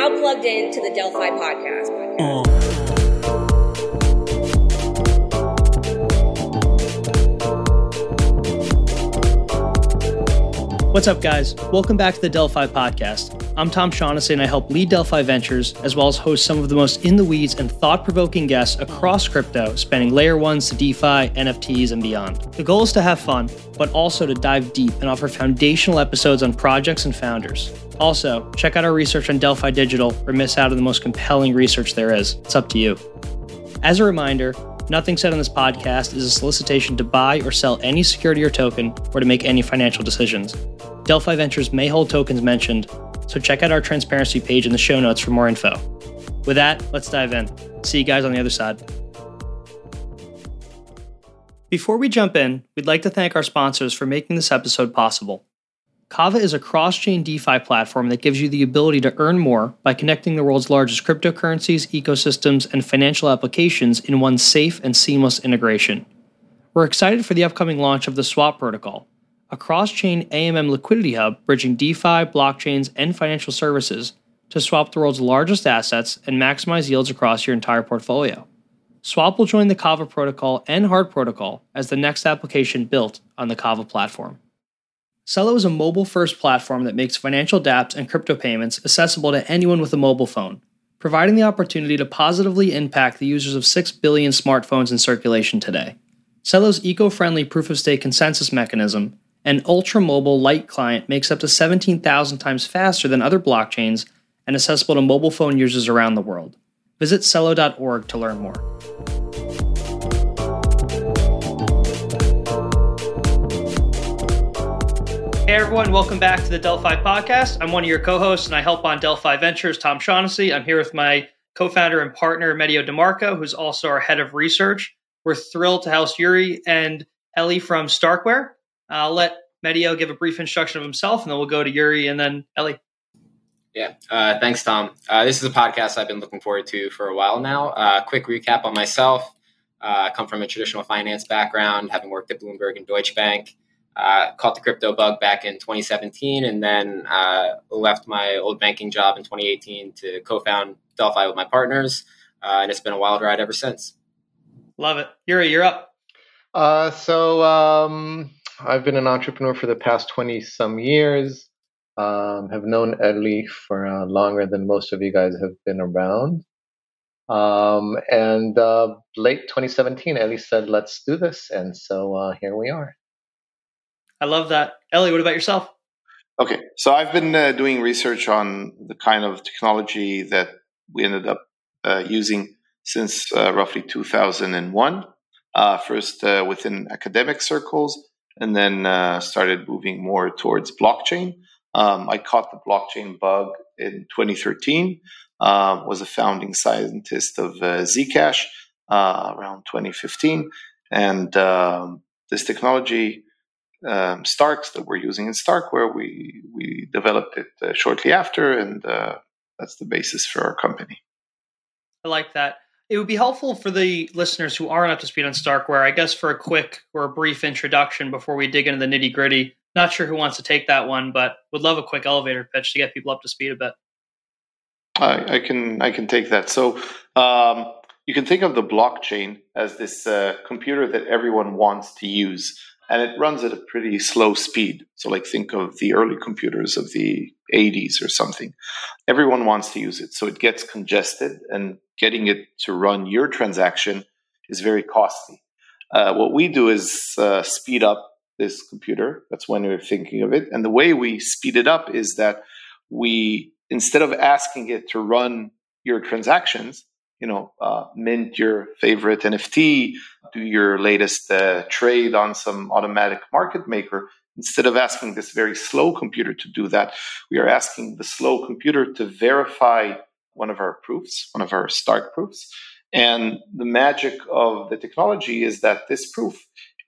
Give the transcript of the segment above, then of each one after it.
now plugged in to the Delphi podcast. What's up, guys? Welcome back to the Delphi podcast. I'm Tom Shaughnessy, and I help lead Delphi Ventures, as well as host some of the most in the weeds and thought provoking guests across crypto, spanning layer ones to DeFi, NFTs, and beyond. The goal is to have fun, but also to dive deep and offer foundational episodes on projects and founders. Also, check out our research on Delphi Digital or miss out on the most compelling research there is. It's up to you. As a reminder, Nothing said on this podcast is a solicitation to buy or sell any security or token or to make any financial decisions. Delphi Ventures may hold tokens mentioned, so check out our transparency page in the show notes for more info. With that, let's dive in. See you guys on the other side. Before we jump in, we'd like to thank our sponsors for making this episode possible. Kava is a cross chain DeFi platform that gives you the ability to earn more by connecting the world's largest cryptocurrencies, ecosystems, and financial applications in one safe and seamless integration. We're excited for the upcoming launch of the Swap protocol, a cross chain AMM liquidity hub bridging DeFi, blockchains, and financial services to swap the world's largest assets and maximize yields across your entire portfolio. Swap will join the Kava protocol and Hard protocol as the next application built on the Kava platform. Celo is a mobile first platform that makes financial dApps and crypto payments accessible to anyone with a mobile phone, providing the opportunity to positively impact the users of 6 billion smartphones in circulation today. Celo's eco friendly proof of stake consensus mechanism and ultra mobile light client makes up to 17,000 times faster than other blockchains and accessible to mobile phone users around the world. Visit Celo.org to learn more. Hey everyone, welcome back to the Delphi podcast. I'm one of your co-hosts and I help on Delphi Ventures, Tom Shaughnessy. I'm here with my co-founder and partner, Medio DeMarco, who's also our head of research. We're thrilled to house Uri and Eli from Starkware. I'll let Medio give a brief introduction of himself and then we'll go to Uri and then Eli. Yeah, uh, thanks, Tom. Uh, this is a podcast I've been looking forward to for a while now. Uh, quick recap on myself. Uh, I come from a traditional finance background, having worked at Bloomberg and Deutsche Bank uh, caught the crypto bug back in 2017 and then uh, left my old banking job in 2018 to co-found Delphi with my partners. Uh, and it's been a wild ride ever since. Love it. Uri, you're up. Uh, so um, I've been an entrepreneur for the past 20 some years. Um, have known Eli for uh, longer than most of you guys have been around. Um, and uh, late 2017, Eli said, let's do this. And so here we are. I love that. Eli, what about yourself? Okay, so I've been uh, doing research on the kind of technology that we ended up uh, using since uh, roughly 2001. Uh, first uh, within academic circles, and then uh, started moving more towards blockchain. Um, I caught the blockchain bug in 2013. Um, was a founding scientist of Zcash around 2015, and um, this technology um, Starks that we're using in Starkware. We we developed it uh, shortly after, and uh, that's the basis for our company. I like that. It would be helpful for the listeners who aren't up to speed on Starkware, I guess, for a quick or a brief introduction before we dig into the nitty gritty. Not sure who wants to take that one, but would love a quick elevator pitch to get people up to speed a bit. I, I can I can take that. So um, you can think of the blockchain as this uh, computer that everyone wants to use and it runs at a pretty slow speed. So, like, think of the early computers of the 80s or something. Everyone wants to use it. So, it gets congested, and getting it to run your transaction is very costly. Uh, what we do is uh, speed up this computer. That's when we're thinking of it. And the way we speed it up is that we, instead of asking it to run your transactions, you know, uh, mint your favorite NFT, do your latest uh, trade on some automatic market maker. Instead of asking this very slow computer to do that, we are asking the slow computer to verify one of our proofs, one of our Stark proofs. And the magic of the technology is that this proof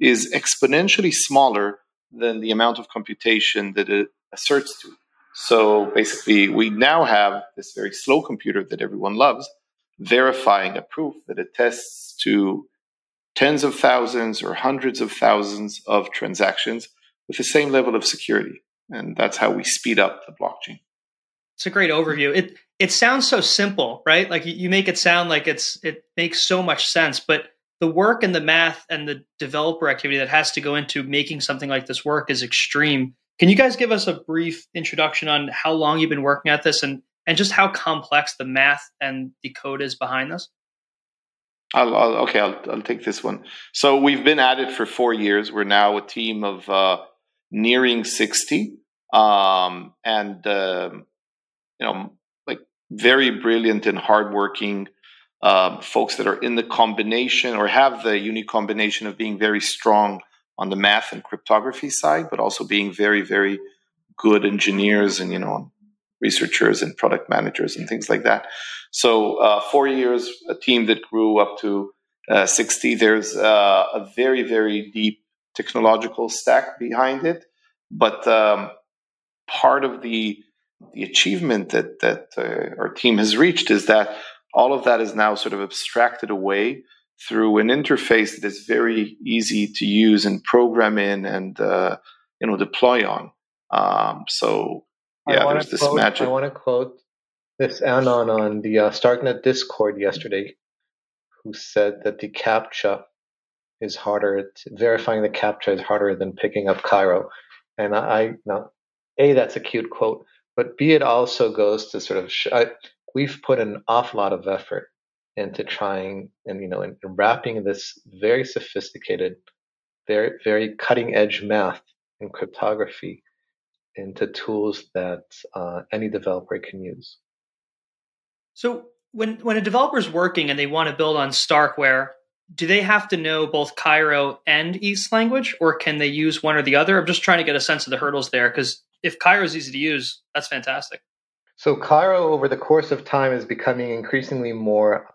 is exponentially smaller than the amount of computation that it asserts to. So basically, we now have this very slow computer that everyone loves verifying a proof that attests to tens of thousands or hundreds of thousands of transactions with the same level of security. And that's how we speed up the blockchain. It's a great overview. It it sounds so simple, right? Like you make it sound like it's it makes so much sense, but the work and the math and the developer activity that has to go into making something like this work is extreme. Can you guys give us a brief introduction on how long you've been working at this and and just how complex the math and the code is behind this? I'll, I'll, okay, I'll, I'll take this one. So we've been at it for four years. We're now a team of uh, nearing sixty, um, and uh, you know like very brilliant and hardworking um, folks that are in the combination or have the unique combination of being very strong on the math and cryptography side, but also being very, very good engineers and you know researchers and product managers and things like that. So uh, four years, a team that grew up to uh, 60. There's uh, a very, very deep technological stack behind it, but um, part of the the achievement that that uh, our team has reached is that all of that is now sort of abstracted away through an interface that is very easy to use and program in and uh, you know deploy on. Um, so yeah, there's this quote, magic. I want to quote this Anon on the uh, Starknet Discord yesterday, who said that the captcha is harder. To, verifying the captcha is harder than picking up Cairo. And I, I now, a that's a cute quote but B, it also goes to sort of, sh- I, we've put an awful lot of effort into trying and, you know, in, in wrapping this very sophisticated, very, very cutting edge math and cryptography into tools that uh, any developer can use. So when when a developer is working and they want to build on Starkware, do they have to know both Cairo and East language, or can they use one or the other? I'm just trying to get a sense of the hurdles there because if Cairo is easy to use, that's fantastic. So Cairo, over the course of time, is becoming increasingly more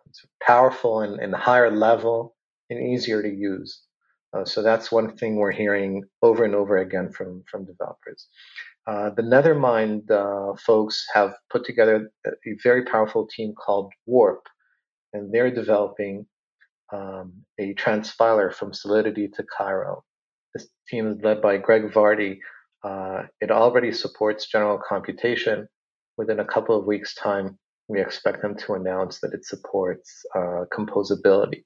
powerful and, and higher level and easier to use. Uh, so that's one thing we're hearing over and over again from from developers. Uh, the Nethermind uh, folks have put together a very powerful team called Warp, and they're developing um, a transpiler from Solidity to Cairo. This team is led by Greg Vardy, uh, it already supports general computation. Within a couple of weeks' time, we expect them to announce that it supports uh, composability.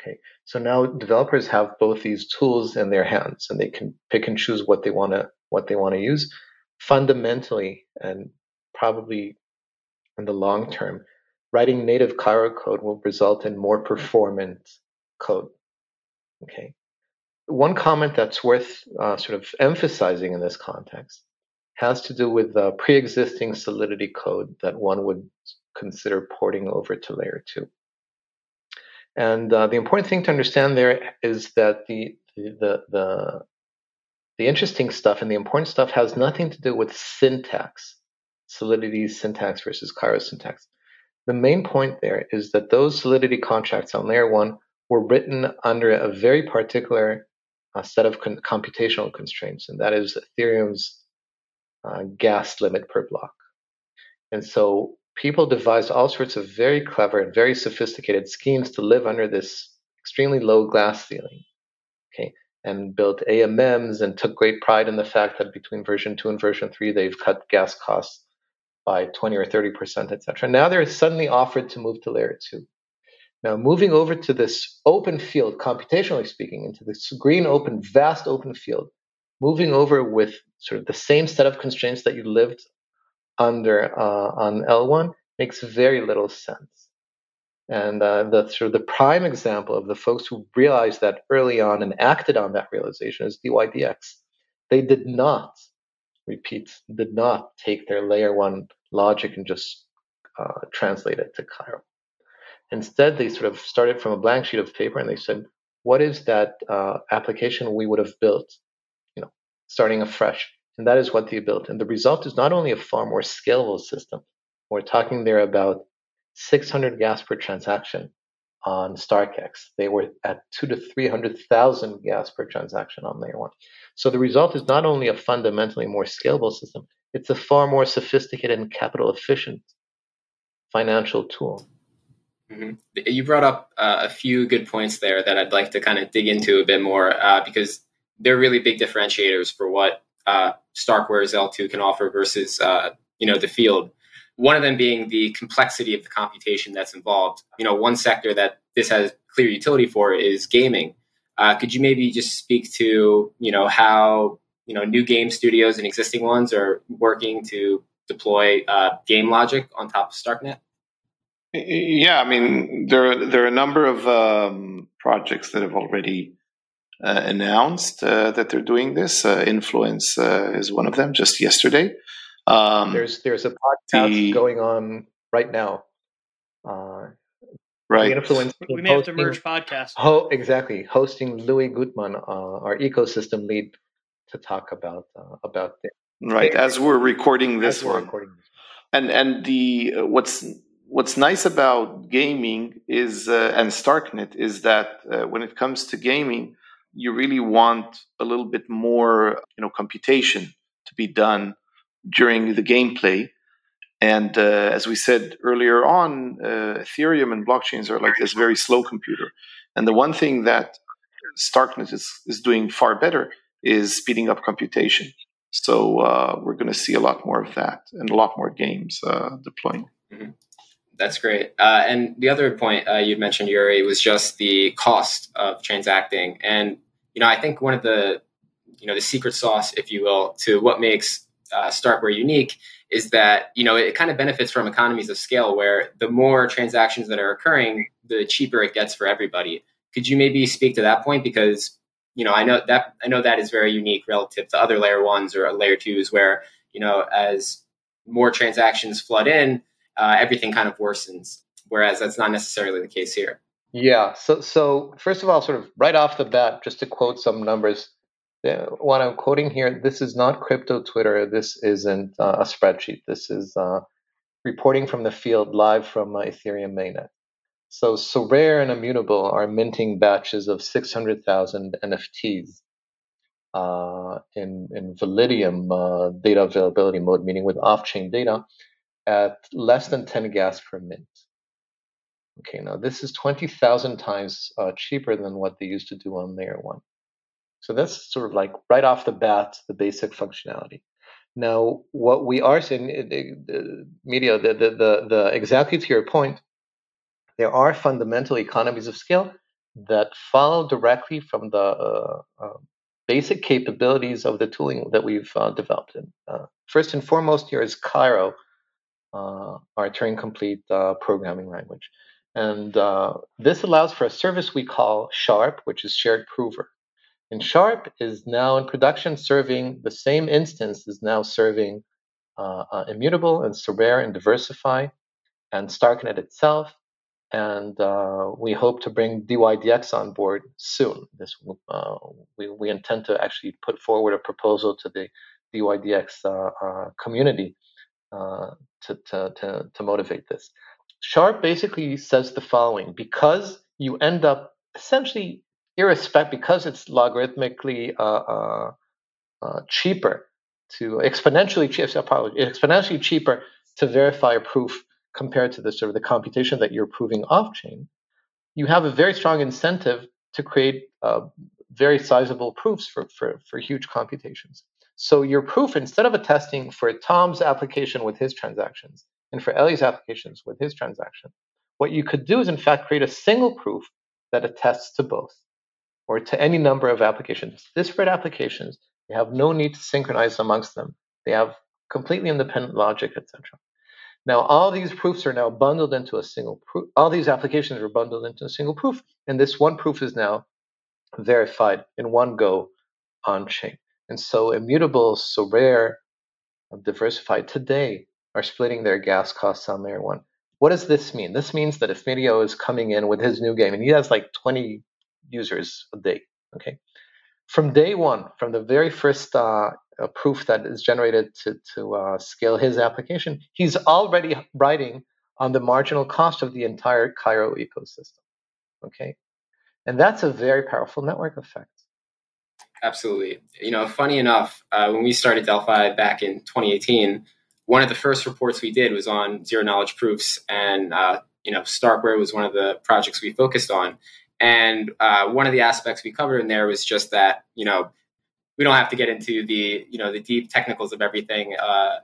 Okay, so now developers have both these tools in their hands, and they can pick and choose what they want to what they want to use. Fundamentally, and probably in the long term, writing native Cairo code will result in more performant code. Okay, one comment that's worth uh, sort of emphasizing in this context has to do with the pre-existing Solidity code that one would consider porting over to layer two. And uh, the important thing to understand there is that the, the the the interesting stuff and the important stuff has nothing to do with syntax, Solidity syntax versus Cairo syntax. The main point there is that those Solidity contracts on layer one were written under a very particular a set of con- computational constraints, and that is Ethereum's uh, gas limit per block. And so people devised all sorts of very clever and very sophisticated schemes to live under this extremely low glass ceiling. Okay, and built AMMs and took great pride in the fact that between version two and version three, they've cut gas costs by 20 or 30 percent, etc. Now they're suddenly offered to move to layer two. Now, moving over to this open field, computationally speaking, into this green, open, vast open field, moving over with sort of the same set of constraints that you lived under uh, on L1 makes very little sense. And uh, the sort of the prime example of the folks who realized that early on and acted on that realization is DYDX. They did not repeat, did not take their layer one logic and just uh, translate it to Cairo. Instead, they sort of started from a blank sheet of paper and they said, what is that uh, application we would have built, you know, starting afresh? And that is what they built. And the result is not only a far more scalable system. We're talking there about 600 gas per transaction on StarkEx. They were at two to 300,000 gas per transaction on layer one. So the result is not only a fundamentally more scalable system, it's a far more sophisticated and capital efficient financial tool. Mm-hmm. You brought up uh, a few good points there that I'd like to kind of dig into a bit more uh, because they're really big differentiators for what uh, Starkware's L2 can offer versus uh, you know the field. one of them being the complexity of the computation that's involved. You know, one sector that this has clear utility for is gaming. Uh, could you maybe just speak to you know how you know new game studios and existing ones are working to deploy uh, game logic on top of StarkNet? Yeah, I mean there there are a number of um, projects that have already announced uh, that they're doing this. Uh, Influence uh, is one of them. Just yesterday, um, there's there's a podcast the, going on right now. Uh, right. Influence. We may hosting, have to merge podcasts. Ho- exactly. Hosting Louis Guthmann, our ecosystem lead, to talk about about this. Right. As we're recording this one. Recording this. And and the what's what's nice about gaming is uh, and starknet is that uh, when it comes to gaming you really want a little bit more you know computation to be done during the gameplay and uh, as we said earlier on uh, ethereum and blockchains are like this very slow computer and the one thing that starknet is, is doing far better is speeding up computation so uh, we're going to see a lot more of that and a lot more games uh, deploying mm-hmm. That's great. Uh, and the other point uh, you mentioned, Uri, was just the cost of transacting. And you know, I think one of the you know the secret sauce, if you will, to what makes uh, Starkware unique is that you know it kind of benefits from economies of scale, where the more transactions that are occurring, the cheaper it gets for everybody. Could you maybe speak to that point? Because you know, I know that I know that is very unique relative to other layer ones or layer twos, where you know as more transactions flood in uh, everything kind of worsens. Whereas that's not necessarily the case here. Yeah. So, so first of all, sort of right off the bat, just to quote some numbers, what I'm quoting here, this is not crypto Twitter. This isn't uh, a spreadsheet. This is uh, reporting from the field live from uh, Ethereum mainnet. So, Sorare and Immutable are minting batches of 600,000 NFTs uh, in in Validium uh, data availability mode, meaning with off-chain data at less than 10 gas per mint. Okay, now this is 20,000 times uh, cheaper than what they used to do on layer one. So that's sort of like right off the bat, the basic functionality. Now, what we are seeing, the, the media, the, the, the, the, exactly to your point, there are fundamental economies of scale that follow directly from the uh, uh, basic capabilities of the tooling that we've uh, developed. Uh, first and foremost, here is Cairo, uh, our Turing complete uh, programming language. And uh, this allows for a service we call Sharp, which is shared prover. And Sharp is now in production serving the same instance is now serving uh, uh, Immutable and Sorare and DeversiFi and Starknet itself. And uh, we hope to bring DYDX on board soon. This we, we intend to actually put forward a proposal to the DYDX community uh, to, to, to, to motivate this. Sharp basically says the following because you end up essentially irrespective, because it's logarithmically uh, uh, uh, cheaper to exponentially, exponentially cheaper to verify a proof compared to the sort of the computation that you're proving off chain, you have a very strong incentive to create uh, very sizable proofs for, for, for huge computations. So your proof, instead of attesting for Tom's application with his transactions and for Eli's applications with his transaction, what you could do is in fact create a single proof that attests to both or to any number of applications. Disparate applications, they have no need to synchronize amongst them. They have completely independent logic, etc. Now, all these proofs are now bundled into a single proof. All these applications are bundled into a single proof, and this one proof is now verified in one go on chain. And so immutable, Sorare, diversified today are splitting their gas costs on layer one. What does this mean? This means that if Medio is coming in with his new game and he has like 20 users a day, okay, from day one, from the very first uh, uh, proof that is generated to, to uh, scale his application, he's already writing on the marginal cost of the entire Cairo ecosystem, okay? And that's a very powerful network effect. Absolutely. You know, funny enough, uh, when we started Delphi back in 2018, one of the first reports we did was on zero knowledge proofs, and uh, you know, Starkware was one of the projects we focused on. And uh, one of the aspects we covered in there was just that you know we don't have to get into the you know the deep technicals of everything uh,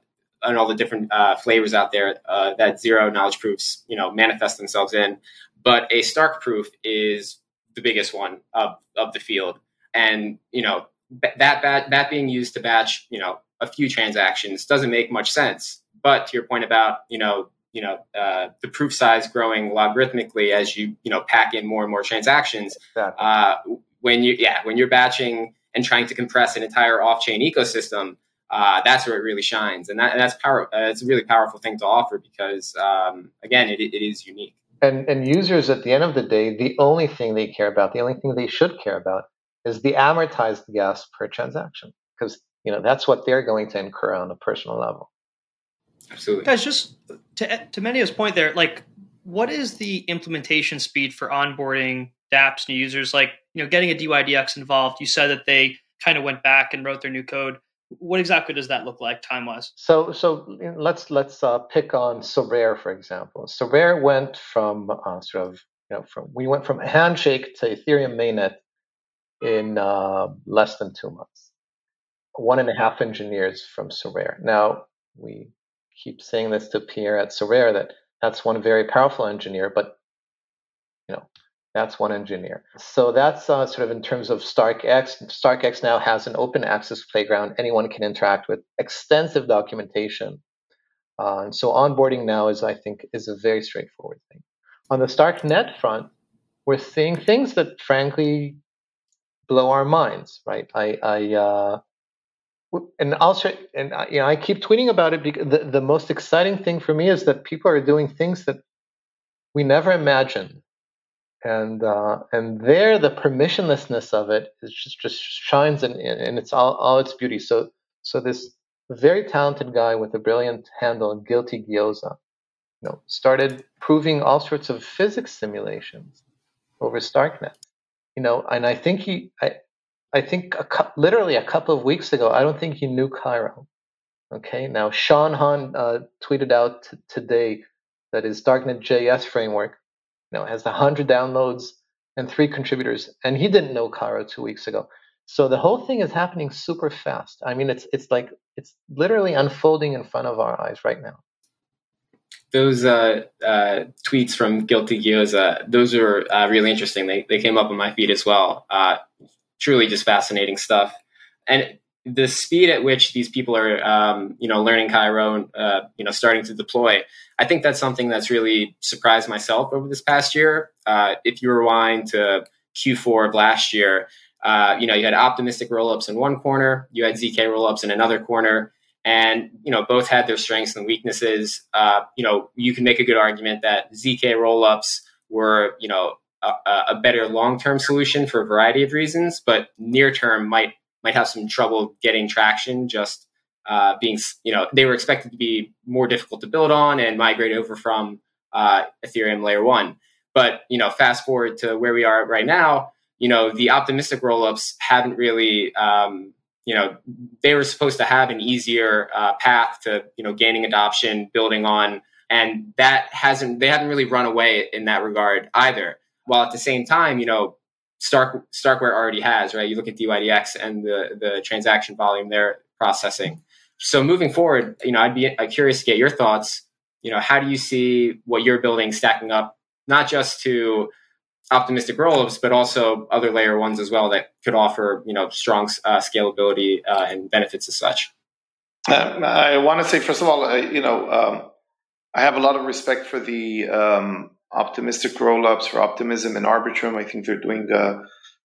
and all the different uh, flavors out there uh, that zero knowledge proofs, you know, manifest themselves in. But a Stark proof is the biggest one of, of the field, and you know that that that being used to batch, you know, a few transactions doesn't make much sense. But to your point about you know you know uh, the proof size growing logarithmically as you you know pack in more and more transactions, exactly. uh, when you yeah when you're batching and trying to compress an entire off-chain ecosystem uh, that's where it really shines, and, that, and that's power. Uh, it's a really powerful thing to offer because, um, again, it, it is unique. And and users at the end of the day, the only thing they care about, the only thing they should care about, is the amortized gas per transaction, because you know that's what they're going to incur on a personal level. Absolutely, guys. Just to to Medio's point there, like, what is the implementation speed for onboarding DApps new users? Like, you know, getting a DYDX involved. You said that they kind of went back and wrote their new code what exactly does that look like time wise? So, so let's let's uh, pick on Sorare for example. Sorare went from uh, sort of you know from we went from Handshake to Ethereum mainnet in uh, less than two months. One and a half engineers from Sorare. Now we keep saying this to Pierre at Sorare that that's one very powerful engineer, but you know that's one engineer. So that's uh, sort of in terms of StarkEx. StarkEx now has an open access playground. Anyone can interact with extensive documentation. Uh, and so onboarding now is, I think, is a very straightforward thing. On the StarkNet front, we're seeing things that frankly blow our minds, right? I, I uh, and I'll and you know, I keep tweeting about it because the, the most exciting thing for me is that people are doing things that we never imagined and uh, and there the permissionlessness of it is just just shines in, in its all, all its beauty. So so this very talented guy with a brilliant handle, Guilty Gyoza, you know, started proving all sorts of physics simulations over StarkNet. You know, and I think he, I, I think a, literally a couple of weeks ago, I don't think he knew Cairo. Okay, now Sean Han uh, tweeted out t- today that his StarkNet JS framework know, has 100 downloads and three contributors, and he didn't know Cairo two weeks ago. So the whole thing is happening super fast. I mean, it's it's like it's literally unfolding in front of our eyes right now. Those uh, uh, tweets from Guilty Gyoza, those are uh, really interesting. They they came up on my feed as well. Truly, just fascinating stuff. And the speed at which these people are, um, you know, learning Cairo and uh, you know starting to deploy, I think that's something that's really surprised myself over this past year. Uh, if you rewind to Q4 of last year, uh, you know, you had optimistic rollups in one corner, you had zk rollups in another corner, and you know both had their strengths and weaknesses. Uh, you know, you can make a good argument that zk rollups were, you know, a, a better long-term solution for a variety of reasons, but near-term might might have some trouble getting traction just uh, being, you know, they were expected to be more difficult to build on and migrate over from uh, Ethereum layer one. But, you know, fast forward to where we are right now, you know, the optimistic rollups haven't really, um, you know, they were supposed to have an easier uh, path to, you know, gaining adoption, building on, and that hasn't, they haven't really run away in that regard either. While at the same time, you know, Stark Starkware already has, right? You look at DYDX and the the transaction volume they're processing. So moving forward, you know, I'd be uh, curious to get your thoughts. You know, how do you see what you're building stacking up, not just to optimistic rollups, but also other layer ones as well that could offer, you know, strong uh, scalability uh, and benefits as such. Um, I want to say, first of all, uh, you know, um, I have a lot of respect for the um, optimistic rollups for Optimism and Arbitrum. I think they're doing a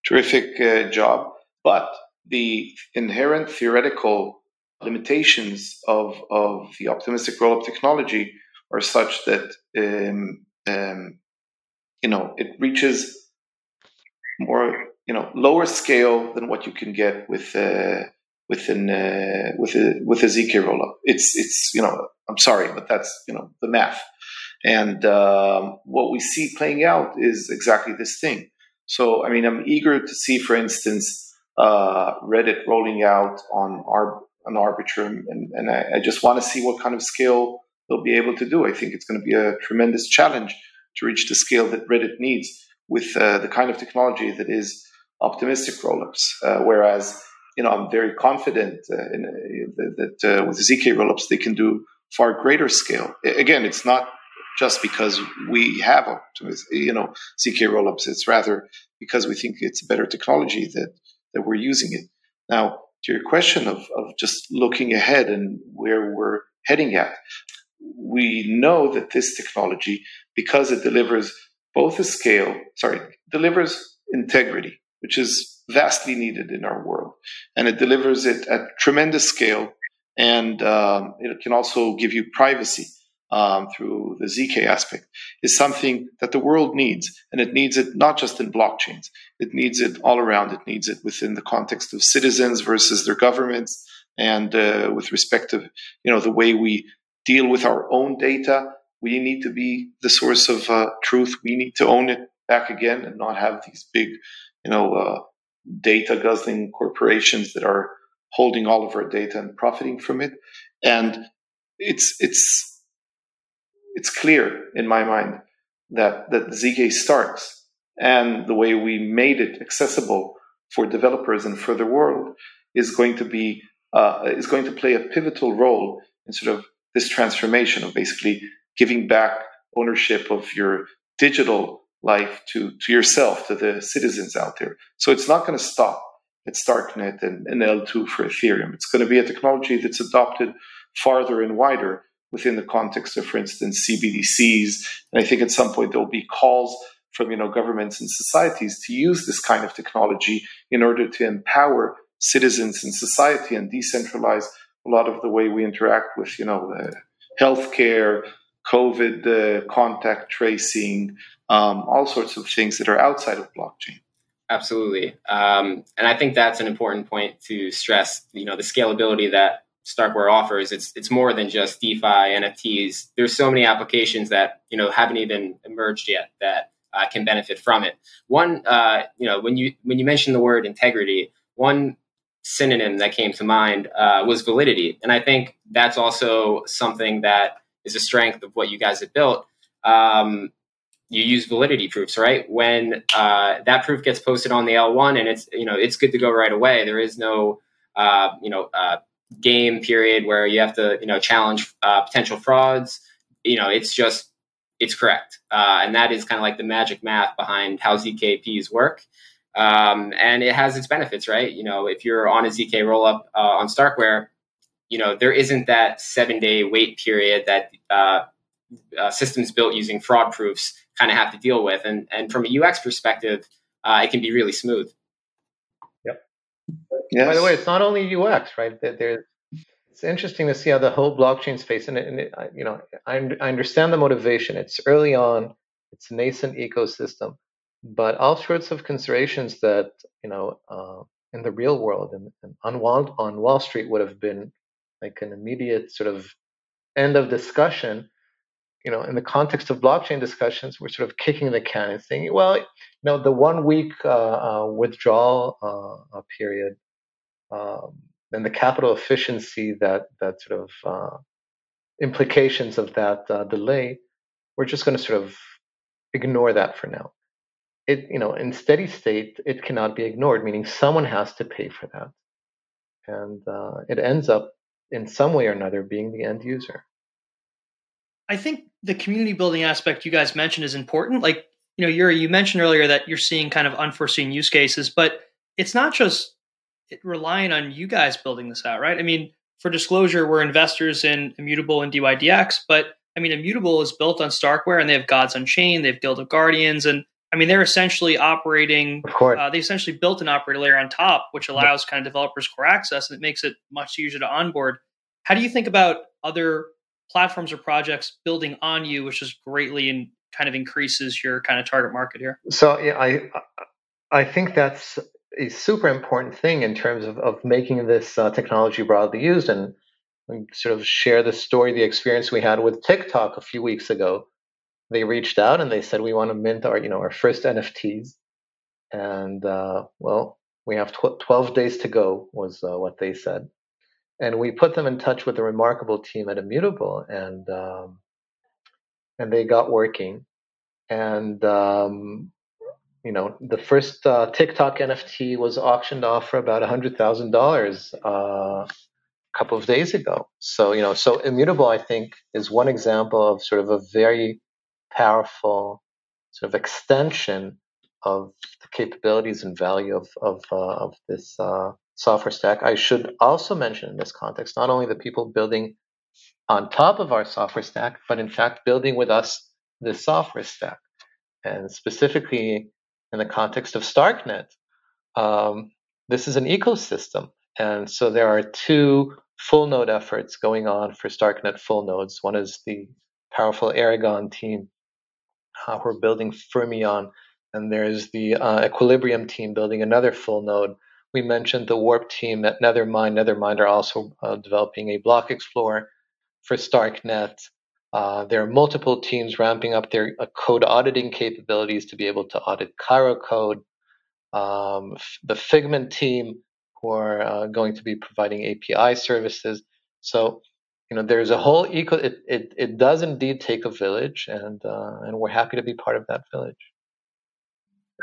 terrific uh, job. But the inherent theoretical limitations of, of the optimistic rollup technology are such that um, um, you know it reaches more you know lower scale than what you can get with uh, with an uh, with a with a zk rollup. It's it's you know I'm sorry, but that's you know the math. And um, what we see playing out is exactly this thing. So, I mean, I'm eager to see, for instance, uh, Reddit rolling out on our Arbitrum, and, and I, I just want to see what kind of scale they'll be able to do. I think it's going to be a tremendous challenge to reach the scale that Reddit needs with uh, the kind of technology that is optimistic rollups. Uh, whereas, you know, I'm very confident uh, in, uh, that uh, with zk rollups they can do far greater scale. Again, it's not just because we have you know zk rollups. It's rather because we think it's a better technology that that we're using it. Now, to your question of, of just looking ahead and where we're heading at, we know that this technology, because it delivers both a scale, sorry, delivers integrity, which is vastly needed in our world, and it delivers it at tremendous scale, and um, it can also give you privacy um, through the ZK aspect is something that the world needs. And it needs it not just in blockchains, it needs it all around. It needs it within the context of citizens versus their governments and uh, with respect to you know the way we deal with our own data. We need to be the source of uh, truth. We need to own it back again and not have these big, you know, uh, data guzzling corporations that are holding all of our data and profiting from it. And it's it's it's clear in my mind that, that ZK Starks and the way we made it accessible for developers and for the world is going to be uh, is going to play a pivotal role in sort of this transformation of basically giving back ownership of your digital life to, to yourself, to the citizens out there. So it's not going to stop at Starknet and, and L2 for Ethereum. It's going to be a technology that's adopted farther and wider within the context of, for instance, CBDCs. And I think at some point there will be calls from you know governments and societies to use this kind of technology in order to empower citizens and society and decentralize a lot of the way we interact with you know uh, healthcare, COVID uh, contact tracing, um, all sorts of things that are outside of blockchain. Absolutely, um, and I think that's an important point to stress. You know, the scalability that Starkware offers. It's it's more than just DeFi NFTs. There's so many applications that you know haven't even emerged yet that uh, can benefit from it. One, uh, you know, when you when you mentioned the word integrity, one synonym that came to mind uh, was validity, and I think that's also something that is a strength of what you guys have built. Um, you use validity proofs, right? When uh, that proof gets posted on the L1 and it's you know it's good to go right away. There is no uh, you know uh, game period where you have to you know challenge uh, potential frauds you know it's just it's correct. Uh, and that is kind of like the magic math behind how zkps work. Um, and it has its benefits right? You know if you're on a zk rollup uh, on starkware you know there isn't that seven day wait period that uh, uh, systems built using fraud proofs kind of have to deal with. And and from a ux perspective uh, it can be really smooth Yes. By the way, it's not only UX, right? There's it's interesting to see how the whole blockchain space and, it, and it, you know I, I understand the motivation. It's early on, it's a nascent ecosystem, but all sorts of considerations that you know uh, in the real world and, and on Wall on Wall Street would have been like an immediate sort of end of discussion. You know, in the context of blockchain discussions, we're sort of kicking the can and saying, well, you know, the one week uh, uh, withdrawal uh, period um, and the capital efficiency that that sort of uh, implications of that uh, delay, we're just going to sort of ignore that for now. It you know in steady state it cannot be ignored, meaning someone has to pay for that, and uh, it ends up in some way or another being the end user. I think the community building aspect you guys mentioned is important. Like you know, Yuri, you mentioned earlier that you're seeing kind of unforeseen use cases, but it's not just relying on you guys building this out, right? I mean, for disclosure, we're investors in Immutable and DYDX, but I mean, Immutable is built on Starkware and they have Gods Unchained, they have Guild of Guardians, and I mean, they're essentially operating. Of. Uh, they essentially built an operator layer on top, which allows kind of developers core access and it makes it much easier to onboard. How do you think about other platforms or projects building on you, which is greatly and kind of increases your kind of target market here? So yeah, I I think that's a super important thing in terms of, of making this uh, technology broadly used. And, and, sort of share the story, the experience we had with TikTok a few weeks ago. They reached out and they said we want to mint our you know our first NFTs, and uh, well we have tw- 12 days to go was uh, what they said, and we put them in touch with a remarkable team at Immutable and um, and they got working. And um, you know, the first uh, TikTok NFT was auctioned off for about hundred thousand uh, dollars a couple of days ago. So, you know, so immutable, I think, is one example of sort of a very powerful sort of extension of the capabilities and value of, of, uh, of this uh, software stack. I should also mention in this context, not only the people building on top of our software stack, but in fact building with us this software stack. And specifically in the context of StarkNet, um, this is an ecosystem. And so there are two full node efforts going on for StarkNet full nodes. One is the powerful Erigon team uh, who are building Fermion, and there's the uh, Equilibrium team building another full node. We mentioned the Warp team at Nethermind. Nethermind are also uh, developing a block explorer for StarkNet. Uh, there are multiple teams ramping up their uh, code auditing capabilities to be able to audit Cairo code. Um, f- the Figment team, who are uh, going to be providing API services. So, you know, there's a whole eco. It it, it does indeed take a village, and uh, and we're happy to be part of that village.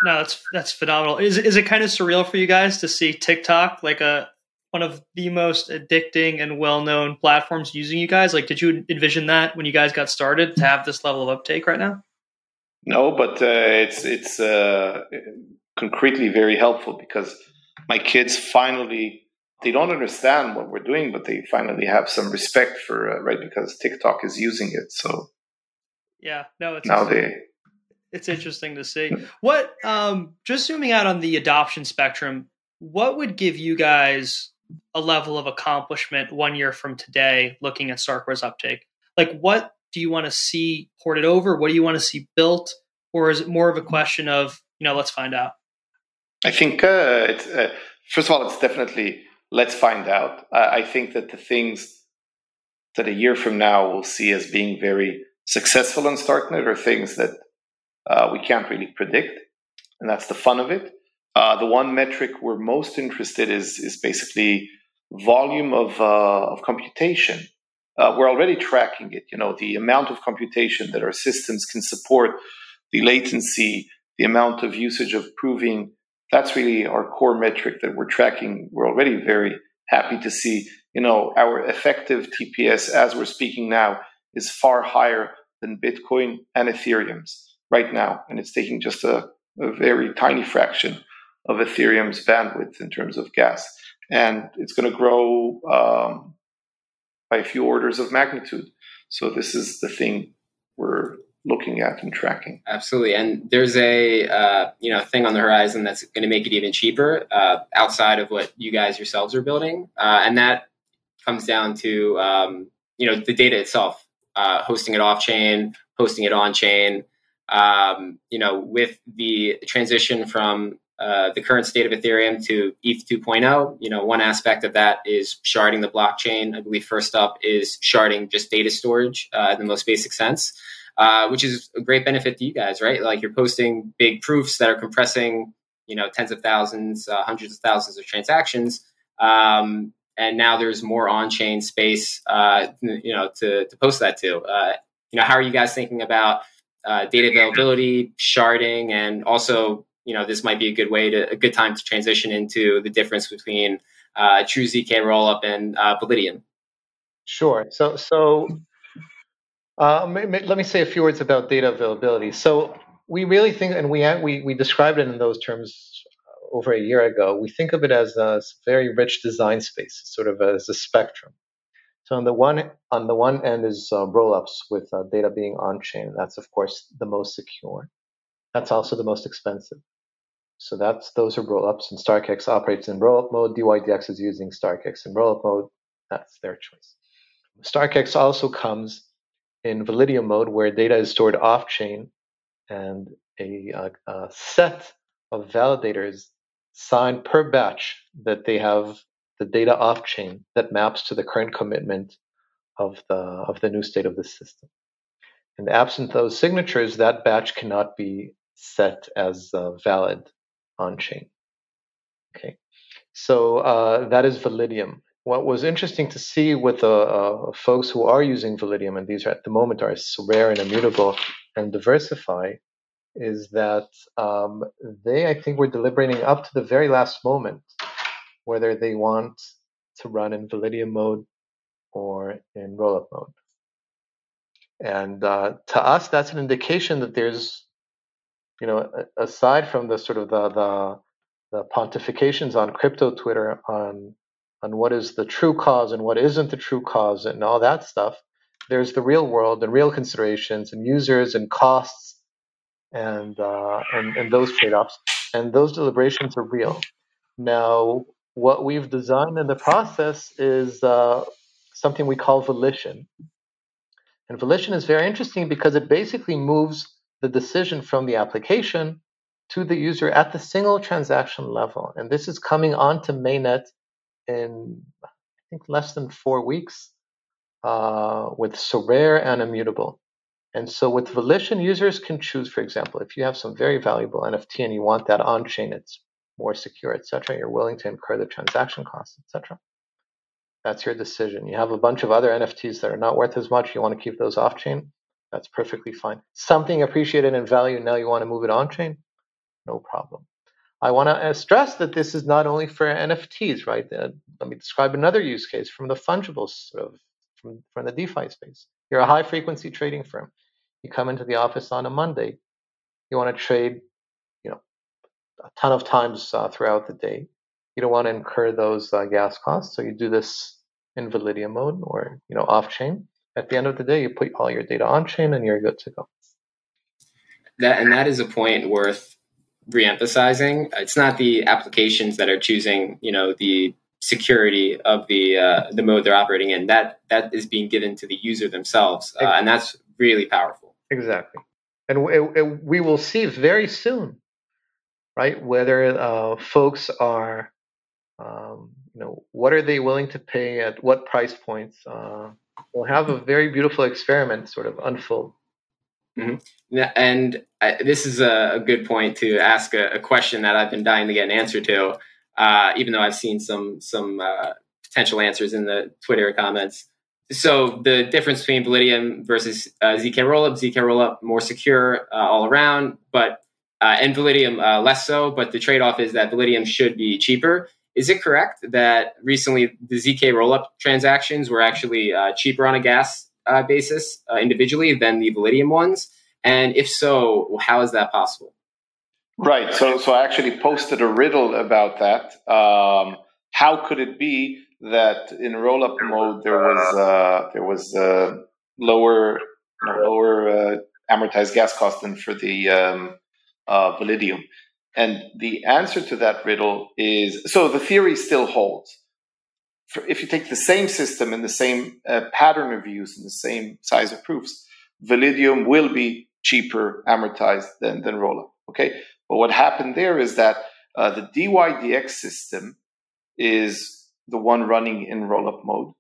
No, that's that's phenomenal. Is is it kind of surreal for you guys to see TikTok like a one of the most addicting and well-known platforms using you guys? Like, did you envision that when you guys got started to have this level of uptake right now? No, but uh, it's it's uh, concretely very helpful because my kids finally they don't understand what we're doing, but they finally have some respect for uh, right because TikTok is using it. So yeah, no, it's now they it's interesting to see. What um just zooming out on the adoption spectrum, what would give you guys a level of accomplishment one year from today looking at Starkware's uptake? Like what do you want to see ported over? What do you want to see built? Or is it more of a question of, you know, let's find out? I think uh, uh, first of all, it's definitely let's find out. I think that the things that a year from now we'll see as being very successful on StarkNet are things that uh, we can't really predict, and that's the fun of it. Uh, the one metric we're most interested is is basically volume of uh, of computation. Uh, we're already tracking it. You know, the amount of computation that our systems can support, the latency, the amount of usage of proving. That's really our core metric that we're tracking. We're already very happy to see. You know, our effective TPS as we're speaking now is far higher than Bitcoin and Ethereum's right now, and it's taking just a, a very tiny fraction of Ethereum's bandwidth in terms of gas, and it's going to grow um, by a few orders of magnitude. So this is the thing we're looking at and tracking. Absolutely, and there's a uh, you know thing on the horizon that's going to make it even cheaper uh, outside of what you guys yourselves are building, uh, and that comes down to um, you know the data itself, uh, hosting it off chain, hosting it on chain. Um, you know, with the transition from uh, the current state of Ethereum to ETH 2.0. You know, one aspect of that is sharding the blockchain. I believe first up is sharding just data storage uh, in the most basic sense, uh, which is a great benefit to you guys, right? Like you're posting big proofs that are compressing, you know, tens of thousands, uh, hundreds of thousands of transactions. Um, and now there's more on-chain space, uh, you know, to, to post that to. you know, how are you guys thinking about data availability, sharding, and also you know this might be a good way to a good time to transition into the difference between uh, true zk rollup and uh. Sure. So so uh, let me say a few words about data availability. So we really think, and we we we described it in those terms over a year ago. We think of it as a very rich design space, sort of as a spectrum. So on the one on the one end is uh, rollups with uh, data being on chain. That's of course the most secure. That's also the most expensive. So that's those are rollups, and StarkEx operates in rollup mode. DYDX is using StarkEx in rollup mode. That's their choice. StarkEx also comes in Validium mode, where data is stored off chain, and a, a, a set of validators sign per batch that they have the data off chain that maps to the current commitment of the of the new state of the system. And absent those signatures, that batch cannot be set as uh, valid on chain. Okay, so uh, that is Validium. What was interesting to see with the uh, folks who are using Validium, and these are at the moment are rare and immutable and diversify, is that um, they, I think, were deliberating up to the very last moment whether they want to run in Validium mode or in rollup mode. And uh, to us, that's an indication that there's, you know, aside from the sort of the, the, the pontifications on crypto Twitter on on what is the true cause and what isn't the true cause and all that stuff, there's the real world and real considerations and users and costs and uh, and, and those trade-offs. And those deliberations are real. Now, what we've designed in the process is uh, something we call volition. And volition is very interesting because it basically moves the decision from the application to the user at the single transaction level. And this is coming onto mainnet in, I think, less than four weeks uh, with Sorare and Immutable. And so with Volition, users can choose, for example, if you have some very valuable NFT and you want that on chain, it's more secure, etc. You're willing to incur the transaction costs, etc. That's your decision. You have a bunch of other NFTs that are not worth as much. You want to keep those off chain. That's perfectly fine. Something appreciated in value, now you want to move it on chain. No problem. I want to uh, stress that this is not only for NFTs, right? Uh, let me describe another use case from the fungible sort of from, from the DeFi space. You're a high frequency trading firm. You come into the office on a Monday. You want to trade, you know, a ton of times uh, throughout the day. You don't want to incur those uh, gas costs, so you do this in Validium mode or you know off chain. At the end of the day, you put all your data on chain and you're good to go. That and that is a point worth reemphasizing. It's not the applications that are choosing, you know, the security of the uh, the mode they're operating in. That that is being given to the user themselves, uh, and that's really powerful. Exactly. And we, we will see very soon, right, whether uh, folks are, um, you know, what are they willing to pay at what price points. We'll have a very beautiful experiment sort of unfold. Mm-hmm. And I, this is a, good point to ask a, a, question that I've been dying to get an answer to, uh, even though I've seen some some uh, potential answers in the Twitter comments so the difference between Validium versus uh, zk rollup, zk rollup more secure uh, all around, but uh, and Validium uh, less so. But the trade-off is that Validium should be cheaper. Is it correct that recently the zk rollup transactions were actually uh, cheaper on a gas uh, basis individually than the Validium ones? And if so, how is that possible? Right. So, so I actually posted a riddle about that. Um, how could it be that in rollup mode there was uh, there was uh, lower lower uh, amortized gas cost than for the um, uh, Validium. And the answer to that riddle is so the theory still holds. For, if you take the same system and the same uh, pattern of use and the same size of proofs, Validium will be cheaper amortized than, than rollup. Okay, but what happened there is that uh, the DYDX system is the one running in rollup mode.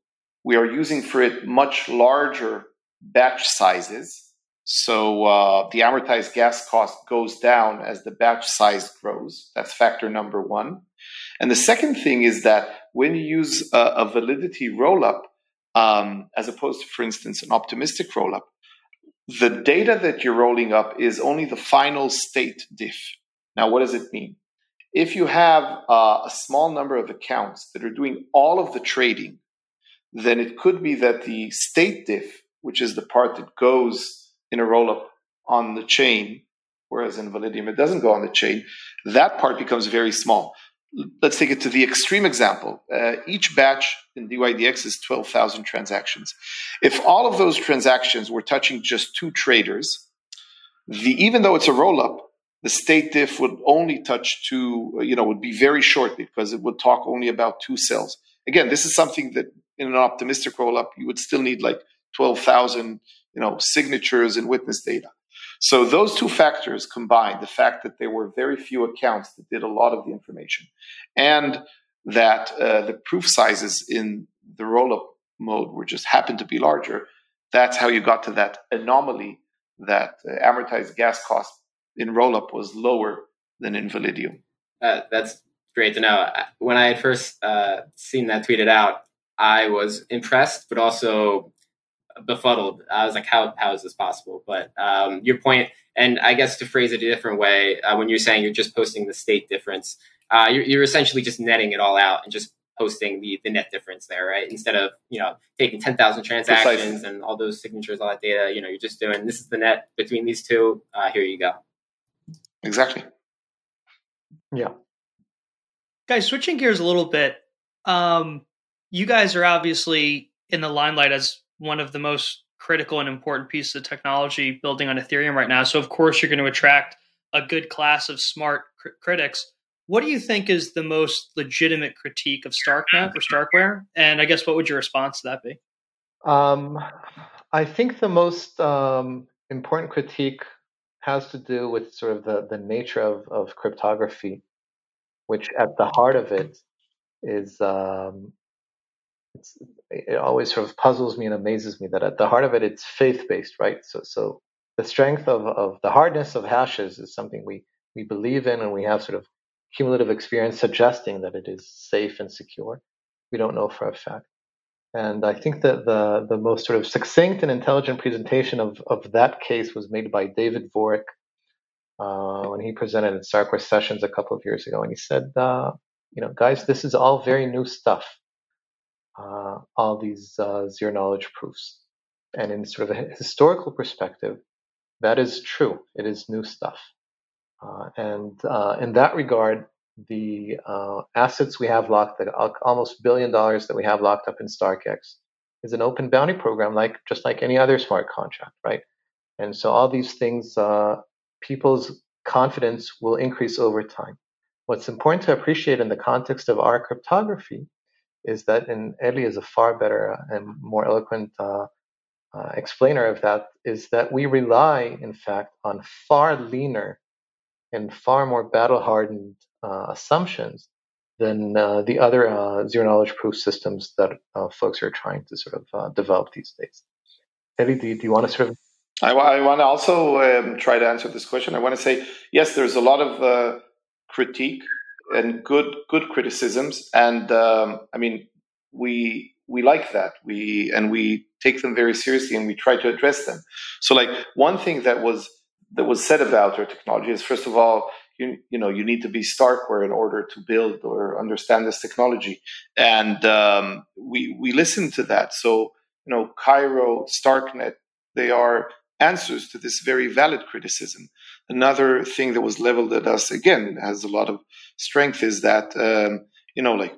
We are using for it much larger batch sizes. So uh, the amortized gas cost goes down as the batch size grows. That's factor number one. And the second thing is that when you use a, a validity rollup, um, as opposed to, for instance, an optimistic rollup, the data that you're rolling up is only the final state diff. Now, what does it mean? If you have uh, a small number of accounts that are doing all of the trading, then it could be that the state diff, which is the part that goes in a rollup on the chain, whereas in Validium it doesn't go on the chain, that part becomes very small. Let's take it to the extreme example. Uh, each batch in DYDX is 12,000 transactions. If all of those transactions were touching just two traders, the, even though it's a rollup, the state diff would only touch two, you know, would be very short because it would talk only about two cells. Again, this is something that in an optimistic rollup you would still need like 12,000, you know, signatures and witness data. So those two factors combined, the fact that there were very few accounts that did a lot of the information, and that uh, the proof sizes in the rollup mode were just happened to be larger, that's how you got to that anomaly that uh, amortized gas cost in rollup was lower than in Validium. Uh, that's great to know. When I had first uh, seen that tweeted out, I was impressed, but also befuddled. I was like, "How how is this possible?" But um, your point, and I guess to phrase it a different way, uh, when you're saying you're just posting the state difference, uh, you're, you're, essentially just netting it all out and just posting the, the net difference there, right? Instead of, you know, taking 10,000 transactions Precisely. and all those signatures, all that data, you know, you're just doing, this is the net between these two. Uh, here you go. Exactly. Yeah. Guys, switching gears a little bit. Um, you guys are obviously in the limelight as one of the most critical and important pieces of technology building on Ethereum right now. So, of course, you're going to attract a good class of smart cr- critics. What do you think is the most legitimate critique of Starknet or Starkware? And I guess what would your response to that be? Um, I think the most um, important critique has to do with sort of the, the nature of, of cryptography, which at the heart of it is um, it always sort of puzzles me and amazes me that at the heart of it it's faith based, right? So so the strength of, of the hardness of hashes is something we we believe in and we have sort of cumulative experience suggesting that it is safe and secure. We don't know for a fact. And I think that the, the most sort of succinct and intelligent presentation of, of that case was made by David Dvorak uh, when he presented at Starkware Sessions a couple of years ago. And he said, uh, you know, guys, this is all very new stuff, uh, all these uh, zero knowledge proofs. And in sort of a historical perspective, that is true. It is new stuff. Uh, and uh, in that regard, the uh, assets we have locked, the almost billion dollars that we have locked up in StarkEx, is an open bounty program, like just like any other smart contract, right? And so all these things, uh, people's confidence will increase over time. What's important to appreciate in the context of our cryptography is that, and Eli is a far better and more eloquent uh, uh, explainer of that, is that we rely, in fact, on far leaner and far more battle hardened uh, assumptions than uh, the other uh, zero knowledge proof systems that uh, folks are trying to sort of uh, develop these days. Eddie, do you, do you want to sort of? I, I want to also um, try to answer this question. I want to say yes, there's a lot of uh, critique and good good criticisms, and um, I mean we we like that. We and we take them very seriously and we try to address them. So like one thing that was that was said about our technology is first of all you, you know you need to be starkware in order to build or understand this technology. And um, we we listen to that. So you know cairo starknet they are answers to this very valid criticism another thing that was leveled at us again has a lot of strength is that um, you know like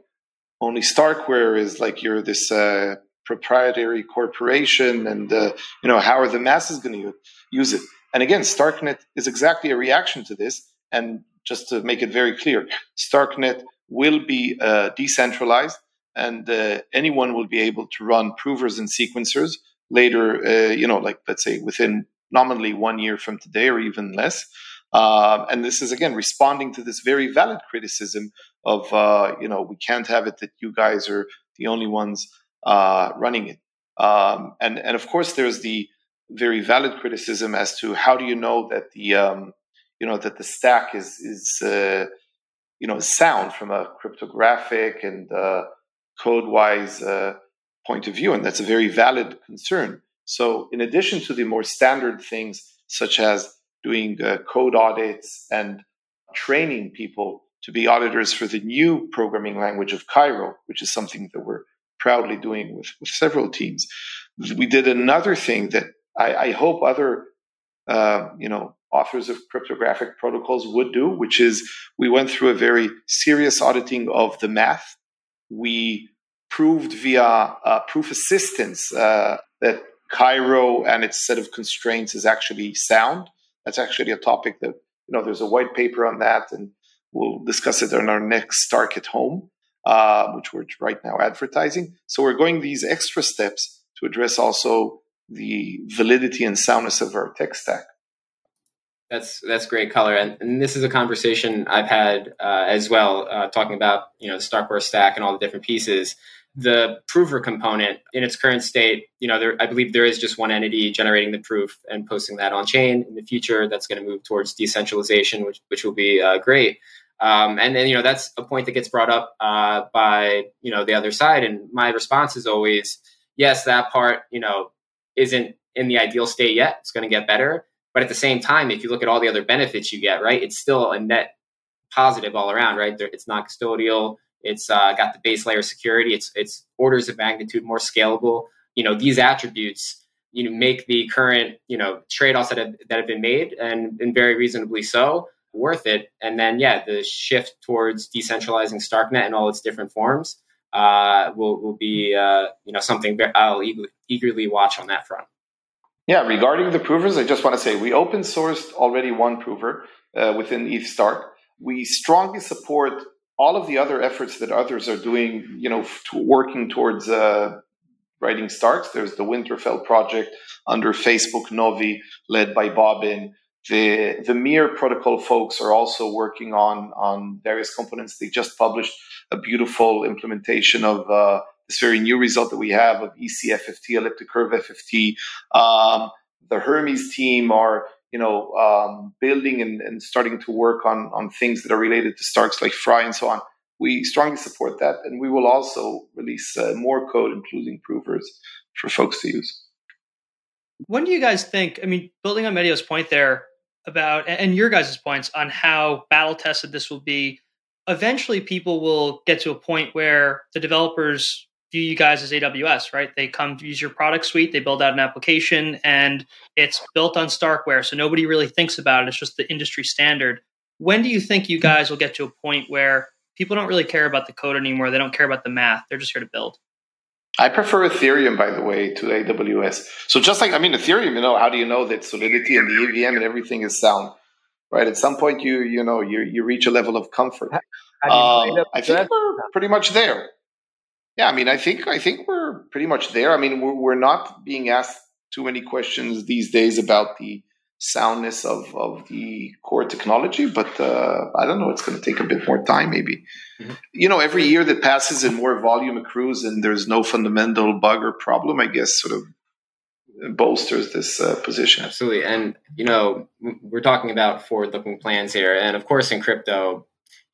only starkware is like you're this uh, proprietary corporation and uh, you know how are the masses going to use it and again, Starknet is exactly a reaction to this. And just to make it very clear, Starknet will be uh, decentralized and uh, anyone will be able to run provers and sequencers later, uh, you know, like let's say within nominally one year from today or even less. Uh, and this is again responding to this very valid criticism of, uh, you know, we can't have it that you guys are the only ones uh, running it. Um, and, and of course, there's the very valid criticism as to how do you know that the um, you know that the stack is is uh, you know sound from a cryptographic and uh, code wise uh, point of view, and that's a very valid concern. So, in addition to the more standard things such as doing uh, code audits and training people to be auditors for the new programming language of Cairo, which is something that we're proudly doing with, with several teams. We did another thing that I, I hope other uh, you know authors of cryptographic protocols would do, which is we went through a very serious auditing of the math. We proved via uh, proof assistance uh, that Cairo and its set of constraints is actually sound. That's actually a topic that you know there's a white paper on that, and we'll discuss it on our next Stark at Home, uh, which we're right now advertising. So we're going these extra steps to address also the validity and soundness of our tech stack. That's that's great color, and, and this is a conversation I've had uh, as well, uh, talking about you know the Starkware stack and all the different pieces. The prover component in its current state, you know, there, I believe there is just one entity generating the proof and posting that on chain. In the future, that's going to move towards decentralization, which which will be uh, great. Um, and then you know that's a point that gets brought up uh, by you know the other side, and my response is always yes, that part you know isn't in the ideal state yet. It's going to get better. But at the same time, if you look at all the other benefits you get, right, it's still a net positive all around, right? It's not custodial. It's uh, got the base layer security. It's it's orders of magnitude more scalable. You know these attributes you know make the current you know trade offs that have that have been made and and very reasonably so worth it. And then yeah, the shift towards decentralizing Starknet in all its different forms uh, will will be uh, you know something I'll eagerly, eagerly watch on that front. Yeah, regarding the provers, I just want to say we open sourced already one prover uh, within ethSTARK. We strongly support all of the other efforts that others are doing, you know, to working towards uh, writing Starks. There's the Winterfell project under Facebook Novi, led by Bobbin. The the Mir protocol folks are also working on on various components. They just published a beautiful implementation of uh, this very new result that we have of ECFFT, elliptic curve FFT. Um, the Hermes team are you know um, building and, and, starting to work on on things that are related to Starks like FRI and so on. We strongly support that, and we will also release uh, more code, including provers, for folks to use. When do you guys think? I mean, building on Medio's point there about, and your guys' points on how battle tested this will be. Eventually, people will get to a point where the developers view you guys as AWS, right? They come to use your product suite, they build out an application, and it's built on Starkware. So nobody really thinks about it. It's just the industry standard. When do you think you guys will get to a point where people don't really care about the code anymore? They don't care about the math. They're just here to build. I prefer Ethereum, by the way, to AWS. So just like I mean, Ethereum, you know, how do you know that Solidity and the EVM and everything is sound, right? At some point, you you know you you reach a level of comfort. Um, I think we're pretty much there. Yeah, I mean, I think I think we're pretty much there. I mean, we're, we're not being asked too many questions these days about the soundness of, of the core technology, but uh, I don't know. It's going to take a bit more time, maybe. Mm-hmm. You know, every year that passes and more volume accrues, and there's no fundamental bug or problem, I guess, sort of bolsters this uh, position. Absolutely, and you know, we're talking about forward-looking plans here, and of course, in crypto,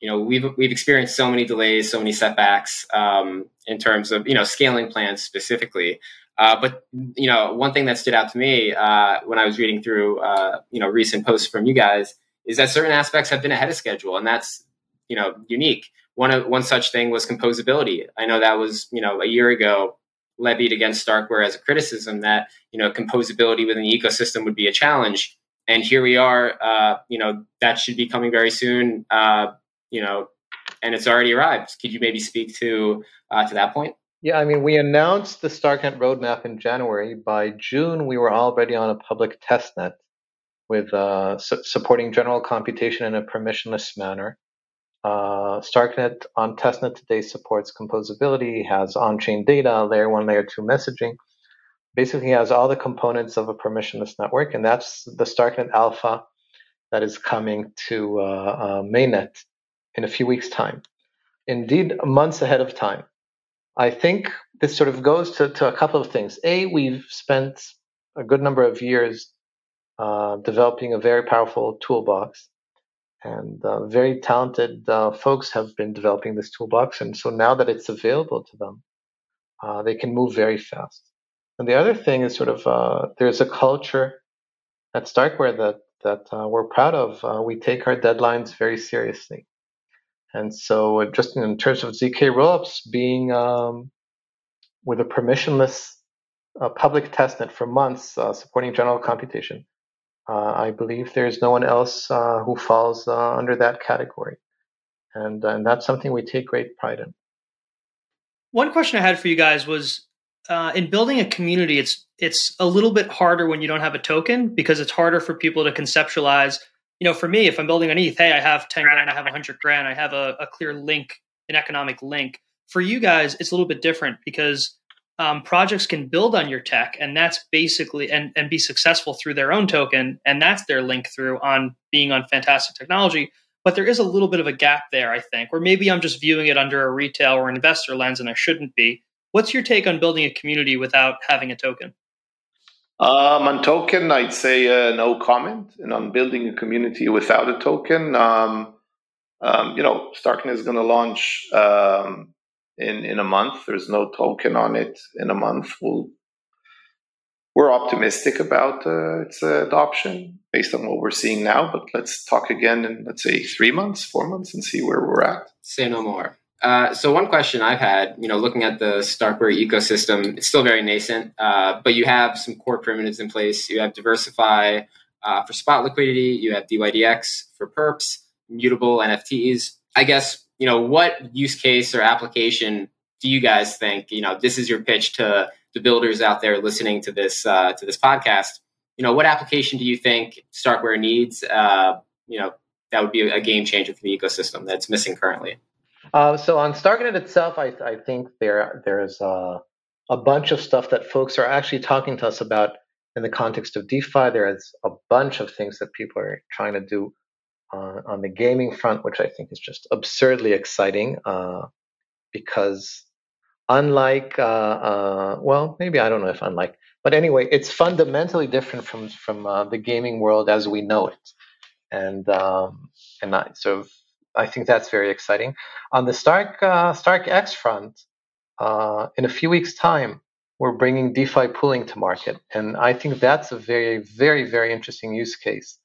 you know we've we've experienced so many delays, so many setbacks um, in terms of you know scaling plans specifically. Uh, but you know, one thing that stood out to me uh, when I was reading through uh, you know recent posts from you guys is that certain aspects have been ahead of schedule, and that's you know unique. One one such thing was composability. I know that was you know a year ago levied against Starkware as a criticism that you know composability within the ecosystem would be a challenge, and here we are. Uh, you know that should be coming very soon. Uh, you know, and it's already arrived. Could you maybe speak to uh, to that point? Yeah, I mean, we announced the Starknet roadmap in January. By June, we were already on a public testnet with uh, su- supporting general computation in a permissionless manner. Uh, Starknet on testnet today supports composability, has on-chain data, layer one, layer two messaging. Basically, has all the components of a permissionless network, and that's the Starknet Alpha that is coming to uh, uh mainnet in a few weeks' time. Indeed, months ahead of time. I think this sort of goes to, to a couple of things. A, we've spent a good number of years uh, developing a very powerful toolbox, and uh, very talented uh, folks have been developing this toolbox. And so now that it's available to them, uh, they can move very fast. And the other thing is sort of uh, there's a culture at Starkware that that uh, we're proud of. we take our deadlines very seriously. And so, uh, just in terms of ZK rollups, being um, with a permissionless uh, public testnet for months uh, supporting general computation, uh, I believe there's no one else uh, who falls uh, under that category. And, and that's something we take great pride in. One question I had for you guys was in building a community, it's it's a little bit harder when you don't have a token because it's harder for people to conceptualize you know, for me, if I'm building on ETH, hey, I have 10 grand, I have 100 grand, I have a, a clear link, an economic link. For you guys, it's a little bit different because um, projects can build on your tech, and that's basically and and be successful through their own token, and that's their link through on being on fantastic technology. But there is a little bit of a gap there, I think, or maybe I'm just viewing it under a retail or investor lens, and I shouldn't be. What's your take on building a community without having a token? Um, on token, I'd say uh, no comment. And on building a community without a token, um, um, you know, Starknet is going to launch um, in in a month. There's no token on it in a month. We'll, we're optimistic about uh, its uh, adoption based on what we're seeing now. But let's talk again in let's say three months, four months, and see where we're at. Say no more. Uh, so one question I've had, you know, looking at the Starkware ecosystem, it's still very nascent, uh, but you have some core primitives in place. You have DeversiFi uh, for spot liquidity. You have DYDX for perps, mutable NFTs. I guess you know what use case or application do you guys think? You know, this is your pitch to the builders out there listening to this uh, to this podcast. You know, what application do you think Starkware needs? Uh, you know, that would be a game changer for the ecosystem that's missing currently. Uh, so on Starknet itself, I, I think there there's a, a bunch of stuff that folks are actually talking to us about in the context of DeFi. There's a bunch of things that people are trying to do uh, on the gaming front, which I think is just absurdly exciting uh, because unlike, uh, uh, well, maybe I don't know if unlike, but anyway, it's fundamentally different from from uh, the gaming world as we know it, and um, and I, so I think that's very exciting. On the Stark StarkEx front, in a few weeks' time, we're bringing DeFi pooling to market, and I think that's a very very very interesting use case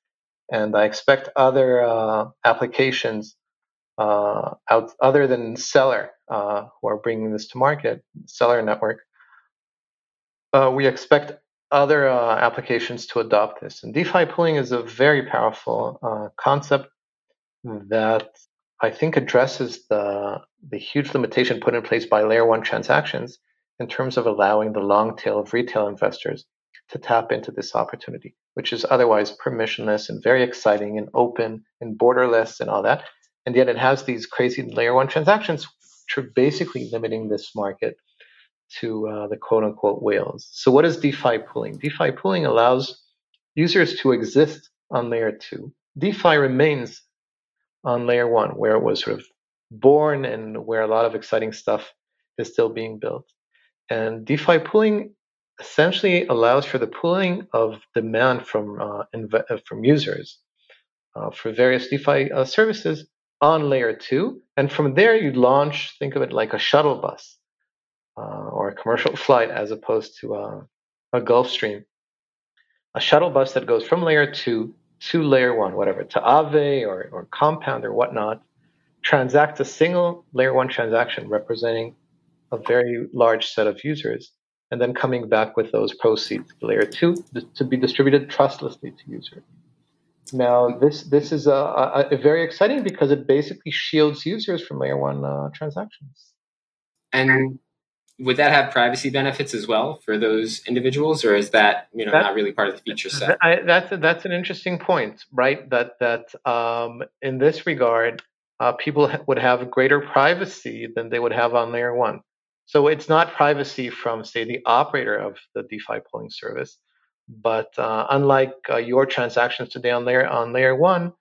and I expect other uh, applications uh, out other than Stellar uh, who are bringing this to market, Stellar Network. Uh, we expect other uh, applications to adopt this. And DeFi pooling is a very powerful uh, concept that I think addresses the the huge limitation put in place by layer one transactions in terms of allowing the long tail of retail investors to tap into this opportunity, which is otherwise permissionless and very exciting and open and borderless and all that. And yet it has these crazy layer one transactions, which are basically limiting this market to uh, the quote unquote whales. So, what is DeFi pooling? DeFi pooling allows users to exist on layer two. DeFi remains on layer one, where it was sort of born and where a lot of exciting stuff is still being built. And DeFi pooling essentially allows for the pooling of demand from uh, inv- uh, from users uh, for various DeFi uh, services on layer two, and from there you launch. Think of it like a shuttle bus uh, or a commercial flight, as opposed to uh, a Gulfstream. A shuttle bus that goes from layer two to layer one, whatever, to Aave or, or Compound or whatnot, transacts a single layer one transaction representing a very large set of users and then coming back with those proceeds to layer two to be distributed trustlessly to users. Now, this this is a, a, a, very exciting because it basically shields users from layer one uh, transactions. And would that have privacy benefits as well for those individuals, or is that you know that, not really part of the feature set? I, that's that's an interesting point, right? That that um, in this regard, uh, people would have greater privacy than they would have on layer one. So it's not privacy from, say, the operator of the DeFi pooling service, but uh, unlike uh, your transactions today on layer on layer one,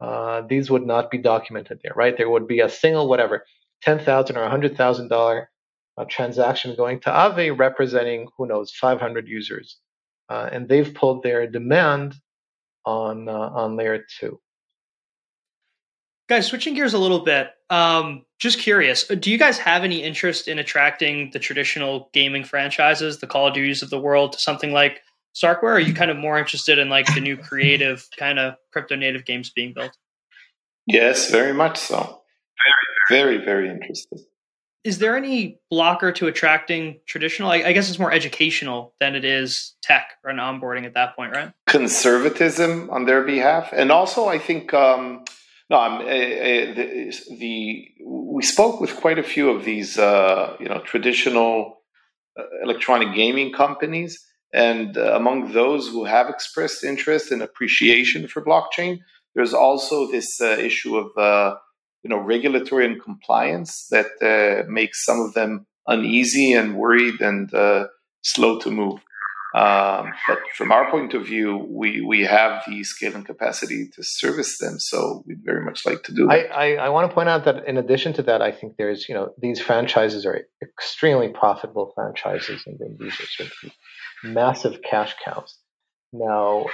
uh, these would not be documented there, right? There would be a single whatever, ten thousand or a hundred thousand dollar uh, transaction going to Aave representing who knows 500 users, uh, and they've pulled their demand on uh, on layer two. Guys, switching gears a little bit, um, just curious, do you guys have any interest in attracting the traditional gaming franchises, the Call of Duties of the world, to something like Starkware? Or are you kind of more interested in like the new creative kind of crypto native games being built? Yes, very much so. Very, very, very interested. Is there any blocker to attracting traditional? I, I guess it's more educational than it is tech or an onboarding at that point, right? Conservatism on their behalf, and also I think. Um, no, uh, uh, the, the, we spoke with quite a few of these, uh, you know, traditional uh, electronic gaming companies, and uh, among those who have expressed interest and appreciation for blockchain, there's also this uh, issue of, you know, regulatory and compliance that makes some of them uneasy and worried and slow to move. Um, but from our point of view, we, we have the scale and capacity to service them. So we'd very much like to do that. I, I, I want to point out that in addition to that, I think there's, you know, these franchises are extremely profitable franchises and these are sort of massive cash cows. Now,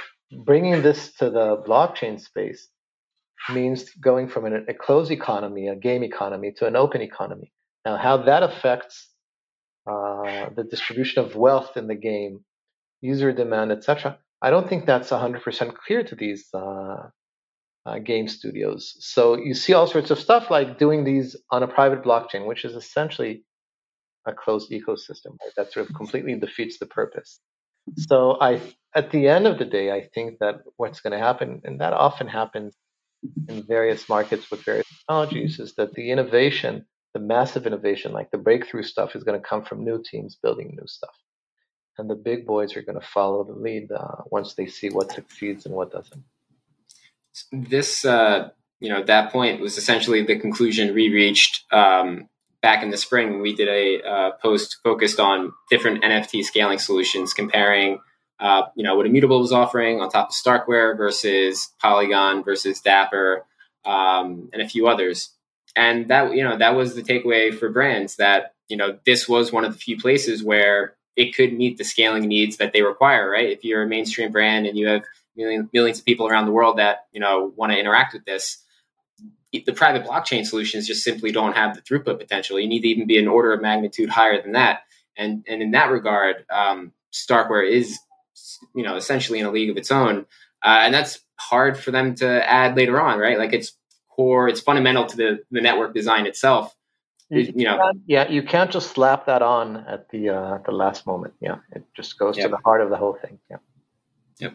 bringing this to the blockchain space means going from an, a closed economy, a game economy, to an open economy. Now, how that affects uh, the distribution of wealth in the game user demand, etc. I don't think that's 100% clear to these uh, uh, game studios. So you see all sorts of stuff like doing these on a private blockchain, which is essentially a closed ecosystem right? that sort of completely defeats the purpose. So I, at the end of the day, I think that what's going to happen, and that often happens in various markets with various technologies, is that the innovation, the massive innovation, like the breakthrough stuff, is going to come from new teams building new stuff, and the big boys are going to follow the lead uh, once they see what succeeds and what doesn't. This, uh, you know, that point was essentially the conclusion we reached um, back in the spring, we did a uh, post focused on different NFT scaling solutions, comparing, uh, you know, what Immutable was offering on top of Starkware versus Polygon versus Dapper, um, and a few others. And that, you know, that was the takeaway for brands that, you know, this was one of the few places where it could meet the scaling needs that they require, right? If you're a mainstream brand and you have million, millions of people around the world that, you know, want to interact with this, the private blockchain solutions just simply don't have the throughput potential. You need to even be an order of magnitude higher than that. And and in that regard, um, Starkware is you know essentially in a league of its own, uh, and that's hard for them to add later on, right? Like it's core, it's fundamental to the the network design itself. You, you know, yeah, you can't just slap that on at the uh, the last moment. Yeah, it just goes yep. to the heart of the whole thing. Yeah. Yep.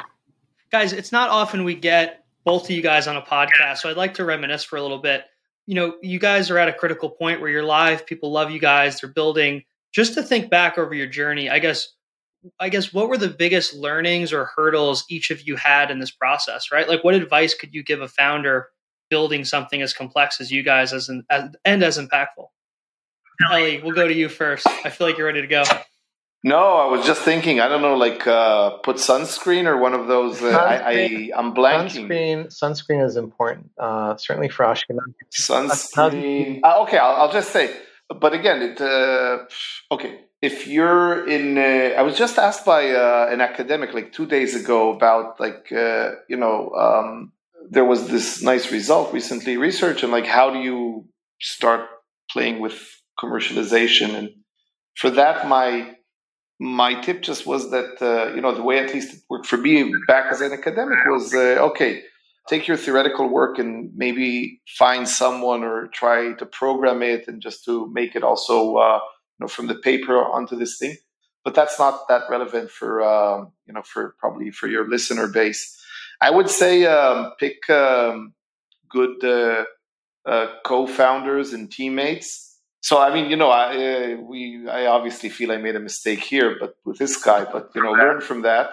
Guys, it's not often we get both of you guys on a podcast. So I'd like to reminisce for a little bit. You know, you guys are at a critical point where you're live, people love you guys, they're building. Just to think back over your journey, I guess I guess what were the biggest learnings or hurdles each of you had in this process, right? Like what advice could you give a founder building something as complex as you guys as, an, as and as impactful? Eli, we'll go to you first. I feel like you're ready to go. No, I was just thinking. I don't know, like uh, put sunscreen or one of those. Uh, I, I am blanking. Sunscreen, sunscreen is important. Uh, certainly for Ashkenaz. Sunscreen. Uh, okay, I'll, I'll, just say. But again, it. Uh, okay, if you're in, uh, I was just asked by an academic like two days ago about like you know um, there was this nice result recently research and like how do you start playing with commercialization? And for that my my tip just was that uh, you know the way at least it worked for me back as an academic was uh, okay take your theoretical work and maybe find someone or try to program it and just to make it also uh, know from the paper onto this thing but that's not that relevant for um, you know for probably for your listener base i would say um, pick um, good uh, uh, co-founders and teammates so I mean, you know, I uh, we I obviously feel I made a mistake here, but with this guy, but you know, learn from that.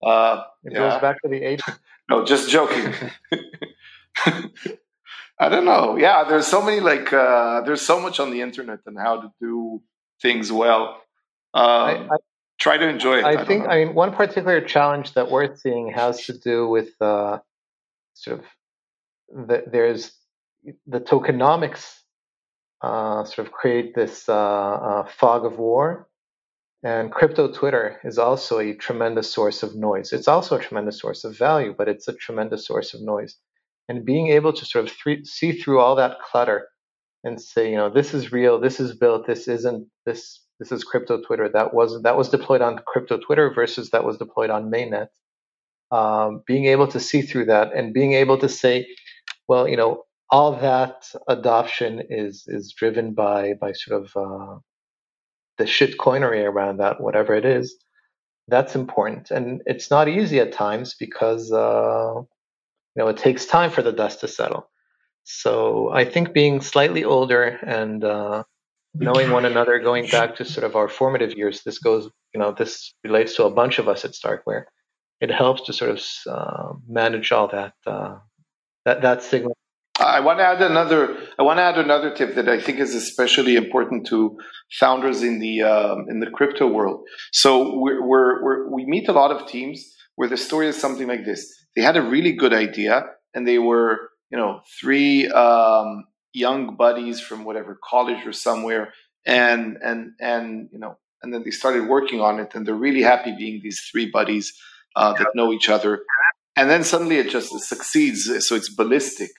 Uh, it yeah. goes back to the age. no, just joking. I don't know. Yeah, there's so many like uh, there's so much on the internet and how to do things well. Um, I, I, try to enjoy it. I, I think. I mean, one particular challenge that we're seeing has to do with uh, sort of the, there's the tokenomics uh, sort of create this uh, uh, fog of war. And crypto Twitter is also a tremendous source of noise. It's also a tremendous source of value, but it's a tremendous source of noise. And being able to sort of th- see through all that clutter and say, you know, this is real, this is built, this isn't, this this is crypto Twitter. That was that was deployed on crypto Twitter versus that was deployed on mainnet. Um, being able to see through that and being able to say, well, you know, all that adoption is is driven by by sort of uh, the shit coinery around that, whatever it is. That's important, and it's not easy at times because uh, you know it takes time for the dust to settle. So I think being slightly older and uh, knowing one another, going back to sort of our formative years, this goes, you know, this relates to a bunch of us at Starkware. It helps to sort of uh, manage all that uh, that that signal I want to add another. I want to add another tip that I think is especially important to founders in the um, in the crypto world. So we're, we're, we're, we meet a lot of teams where the story is something like this: they had a really good idea, and they were you know three um, young buddies from whatever college or somewhere, and and and you know, and then they started working on it, and they're really happy being these three buddies uh, that know each other. And then suddenly it just succeeds, so it's ballistic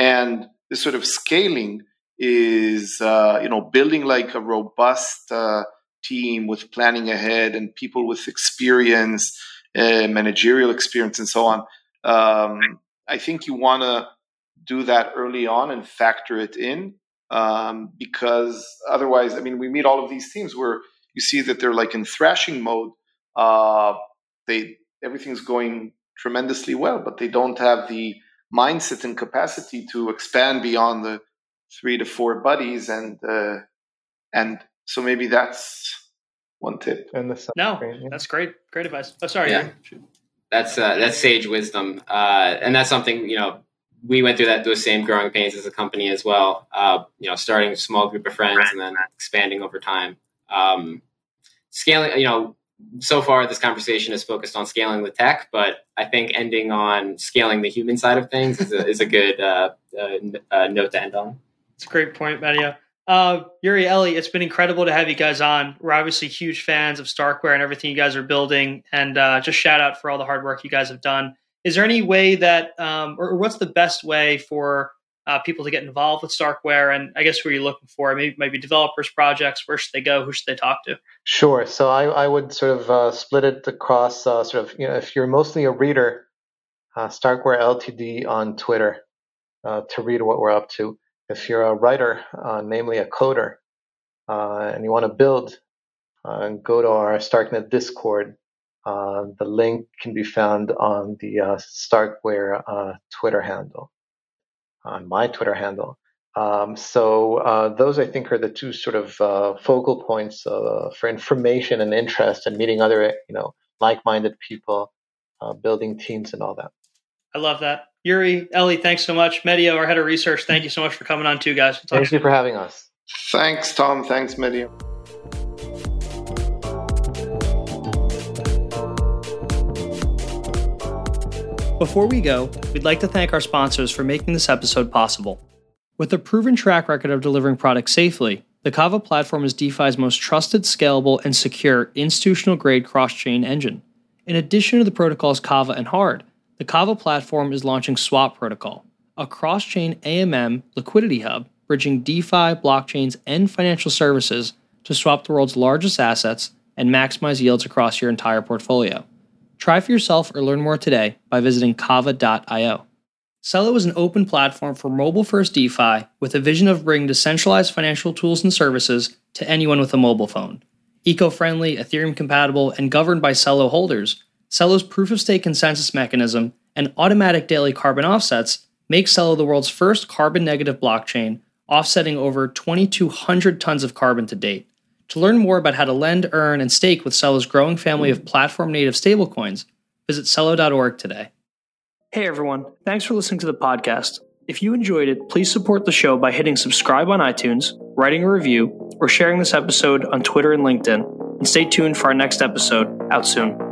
and this sort of scaling is, uh, you know, building like a robust uh, team with planning ahead and people with experience, uh, managerial experience, and so on. Um, I think you want to do that early on and factor it in um, because otherwise, I mean, we meet all of these teams where you see that they're like in thrashing mode. Uh, they everything's going tremendously well, but they don't have the mindset and capacity to expand beyond the three to four buddies, and uh, and so maybe that's one tip. And the no, yeah. that's great, great advice. Oh, sorry, yeah. that's uh, that's sage wisdom, uh, and that's something you know we went through that those same growing pains as a company as well. Uh, you know, starting a small group of friends and then expanding over time. Um, scaling, you know, so far this conversation is focused on scaling the tech, but I think ending on scaling the human side of things is a, is a good uh, uh, uh note to end on. It's a great point, Medio. Uh, Uri, Eli, it's been incredible to have you guys on. We're obviously huge fans of Starkware and everything you guys are building, and uh, just shout out for all the hard work you guys have done is there any way that, um, or, what's the best way for uh, people to get involved with Starkware? And I guess who are you looking for? Maybe maybe developers, projects. Where should they go? Who should they talk to? Sure. So I, I would sort of uh, split it across uh, sort of you know if you're mostly a reader, uh, Starkware Ltd on Twitter uh, to read what we're up to. If you're a writer, uh, namely a coder, and you want to build, go to our Starknet Discord uh, the link can be found on the uh, Starkware uh, Twitter handle, on my Twitter handle. Um, so uh, those, I think, are the two sort of uh, focal points for information and interest and meeting other, you know, like-minded people, building teams, and all that. I love that. Uri, Eli, thanks so much. Medio, our head of research, thank you so much for coming on too, guys. We'll thank you for having us. Thanks, Tom. Thanks, Medio. Before we go, we'd like to thank our sponsors for making this episode possible. With a proven track record of delivering products safely, the Kava platform is DeFi's most trusted, scalable, and secure institutional grade cross chain engine. In addition to the protocols Kava and Hard, the Kava platform is launching Swap Protocol, a cross chain AMM liquidity hub bridging DeFi, blockchains, and financial services to swap the world's largest assets and maximize yields across your entire portfolio. Try for yourself or learn more today by visiting kava.io. Celo is an open platform for mobile first DeFi with a vision of bringing decentralized financial tools and services to anyone with a mobile phone. Eco friendly, Ethereum compatible, and governed by Celo holders, Celo's proof of stake consensus mechanism and automatic daily carbon offsets make Celo the world's first carbon negative blockchain, offsetting over 2,200 tons of carbon to date. To learn more about how to lend, earn, and stake with Celo's growing family of platform native stablecoins, visit Celo.org today. Hey everyone, thanks for listening to the podcast. If you enjoyed it, please support the show by hitting subscribe on iTunes, writing a review, or sharing this episode on Twitter and LinkedIn. And stay tuned for our next episode out soon.